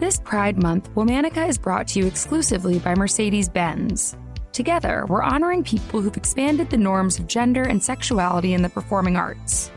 This Pride Month, Womanica is brought to you exclusively by Mercedes Benz. Together, we're honoring people who've expanded the norms of gender and sexuality in the performing arts.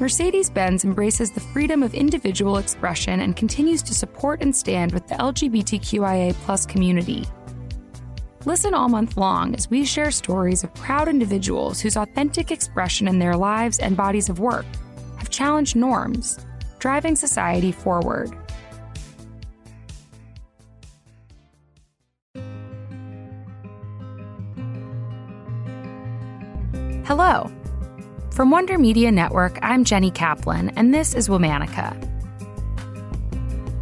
Mercedes Benz embraces the freedom of individual expression and continues to support and stand with the LGBTQIA community. Listen all month long as we share stories of proud individuals whose authentic expression in their lives and bodies of work have challenged norms, driving society forward. Hello. From Wonder Media Network, I'm Jenny Kaplan, and this is Womanica.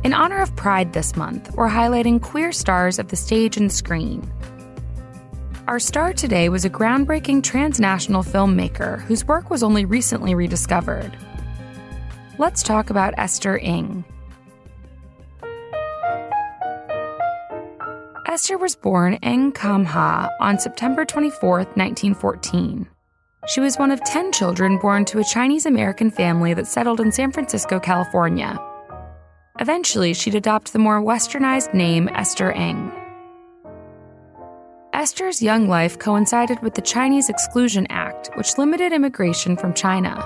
In honor of Pride this month, we're highlighting queer stars of the stage and screen. Our star today was a groundbreaking transnational filmmaker whose work was only recently rediscovered. Let's talk about Esther Eng. Esther was born Ng Kam Ha on September 24, 1914. She was one of 10 children born to a Chinese American family that settled in San Francisco, California. Eventually, she'd adopt the more westernized name Esther Eng. Esther's young life coincided with the Chinese Exclusion Act, which limited immigration from China.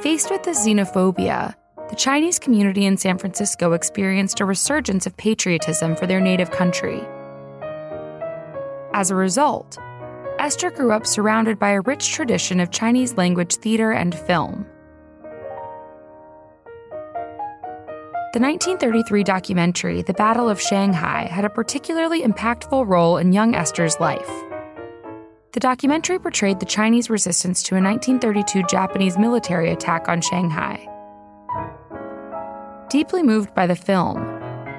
Faced with this xenophobia, the Chinese community in San Francisco experienced a resurgence of patriotism for their native country. As a result, Esther grew up surrounded by a rich tradition of Chinese language theater and film. The 1933 documentary, The Battle of Shanghai, had a particularly impactful role in young Esther's life. The documentary portrayed the Chinese resistance to a 1932 Japanese military attack on Shanghai. Deeply moved by the film,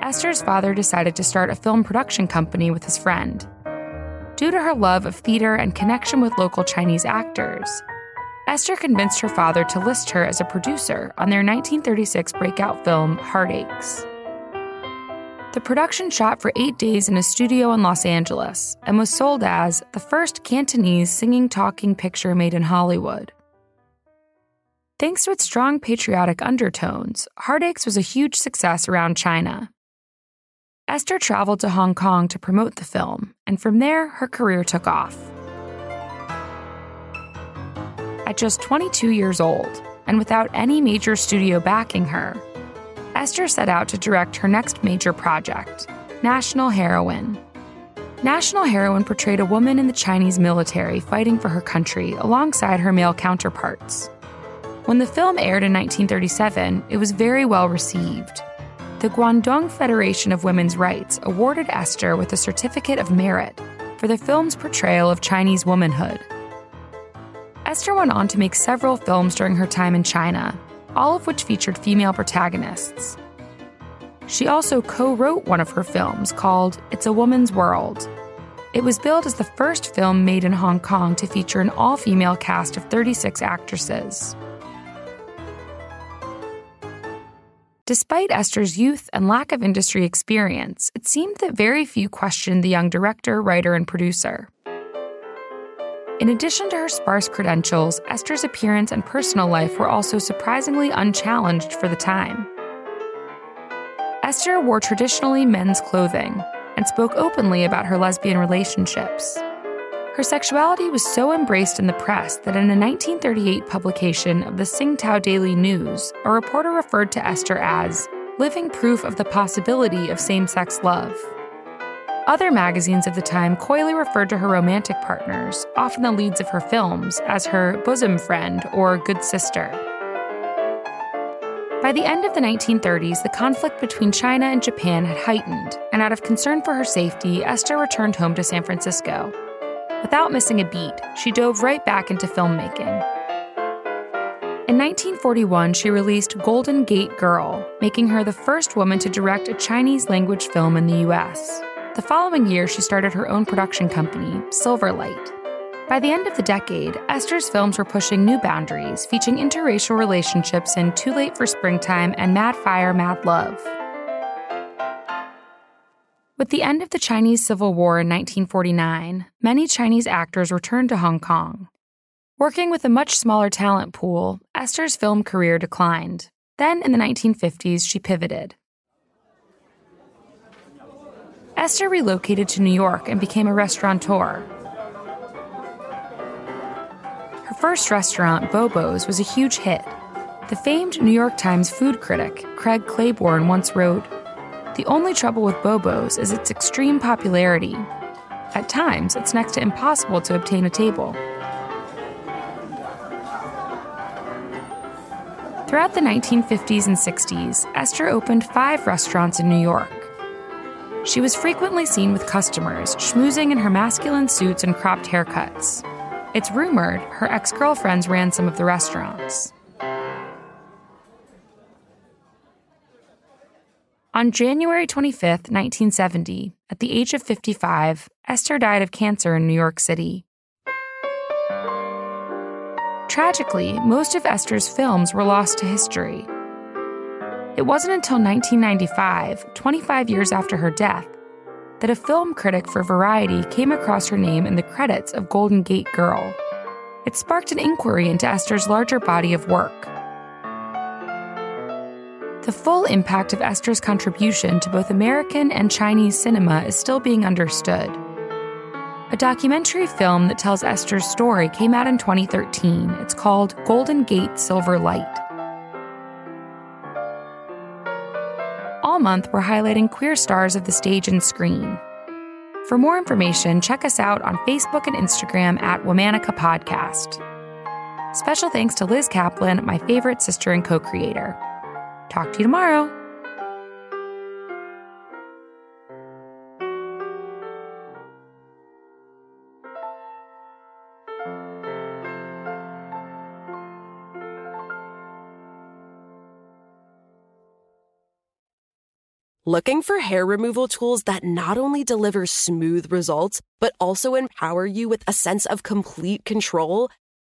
Esther's father decided to start a film production company with his friend. Due to her love of theater and connection with local Chinese actors, Esther convinced her father to list her as a producer on their 1936 breakout film, Heartaches. The production shot for eight days in a studio in Los Angeles and was sold as the first Cantonese singing talking picture made in Hollywood. Thanks to its strong patriotic undertones, Heartaches was a huge success around China. Esther traveled to Hong Kong to promote the film, and from there, her career took off. At just 22 years old, and without any major studio backing her, Esther set out to direct her next major project, National Heroine. National Heroine portrayed a woman in the Chinese military fighting for her country alongside her male counterparts. When the film aired in 1937, it was very well received the Guangdong Federation of Women's Rights awarded Esther with a Certificate of Merit for the film's portrayal of Chinese womanhood. Esther went on to make several films during her time in China, all of which featured female protagonists. She also co wrote one of her films called It's a Woman's World. It was billed as the first film made in Hong Kong to feature an all female cast of 36 actresses. Despite Esther's youth and lack of industry experience, it seemed that very few questioned the young director, writer, and producer. In addition to her sparse credentials, Esther's appearance and personal life were also surprisingly unchallenged for the time. Esther wore traditionally men's clothing and spoke openly about her lesbian relationships. Her sexuality was so embraced in the press that in a 1938 publication of the Tsingtao Daily News, a reporter referred to Esther as living proof of the possibility of same sex love. Other magazines of the time coyly referred to her romantic partners, often the leads of her films, as her bosom friend or good sister. By the end of the 1930s, the conflict between China and Japan had heightened, and out of concern for her safety, Esther returned home to San Francisco. Without missing a beat, she dove right back into filmmaking. In 1941, she released Golden Gate Girl, making her the first woman to direct a Chinese language film in the US. The following year, she started her own production company, Silverlight. By the end of the decade, Esther's films were pushing new boundaries, featuring interracial relationships in Too Late for Springtime and Mad Fire, Mad Love. With the end of the Chinese Civil War in 1949, many Chinese actors returned to Hong Kong. Working with a much smaller talent pool, Esther's film career declined. Then, in the 1950s, she pivoted. Esther relocated to New York and became a restaurateur. Her first restaurant, Bobo's, was a huge hit. The famed New York Times food critic, Craig Claiborne, once wrote The only trouble with Bobo's is its extreme popularity. At times, it's next to impossible to obtain a table. Throughout the 1950s and 60s, Esther opened five restaurants in New York. She was frequently seen with customers, schmoozing in her masculine suits and cropped haircuts. It's rumored her ex girlfriends ran some of the restaurants. On January 25, 1970, at the age of 55, Esther died of cancer in New York City. Tragically, most of Esther's films were lost to history. It wasn't until 1995, 25 years after her death, that a film critic for Variety came across her name in the credits of Golden Gate Girl. It sparked an inquiry into Esther's larger body of work. The full impact of Esther's contribution to both American and Chinese cinema is still being understood. A documentary film that tells Esther's story came out in 2013. It's called Golden Gate Silver Light. All month, we're highlighting queer stars of the stage and screen. For more information, check us out on Facebook and Instagram at Womanica Podcast. Special thanks to Liz Kaplan, my favorite sister and co creator. Talk to you tomorrow. Looking for hair removal tools that not only deliver smooth results, but also empower you with a sense of complete control?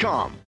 Inc.com.